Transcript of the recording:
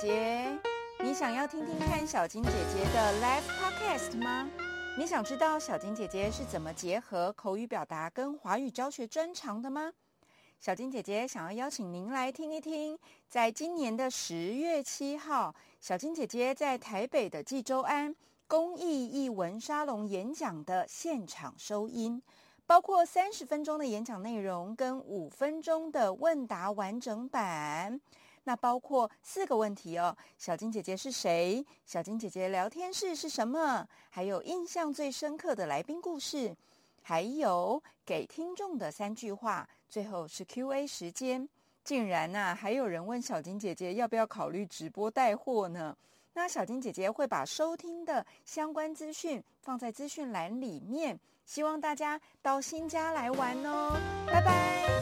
姐，你想要听听看小金姐姐的 live podcast 吗？你想知道小金姐姐是怎么结合口语表达跟华语教学专长的吗？小金姐姐想要邀请您来听一听，在今年的十月七号，小金姐姐在台北的济州安公益译文沙龙演讲的现场收音，包括三十分钟的演讲内容跟五分钟的问答完整版。那包括四个问题哦：小金姐姐是谁？小金姐姐聊天室是什么？还有印象最深刻的来宾故事，还有给听众的三句话。最后是 Q&A 时间。竟然呐，还有人问小金姐姐要不要考虑直播带货呢？那小金姐姐会把收听的相关资讯放在资讯栏里面，希望大家到新家来玩哦。拜拜。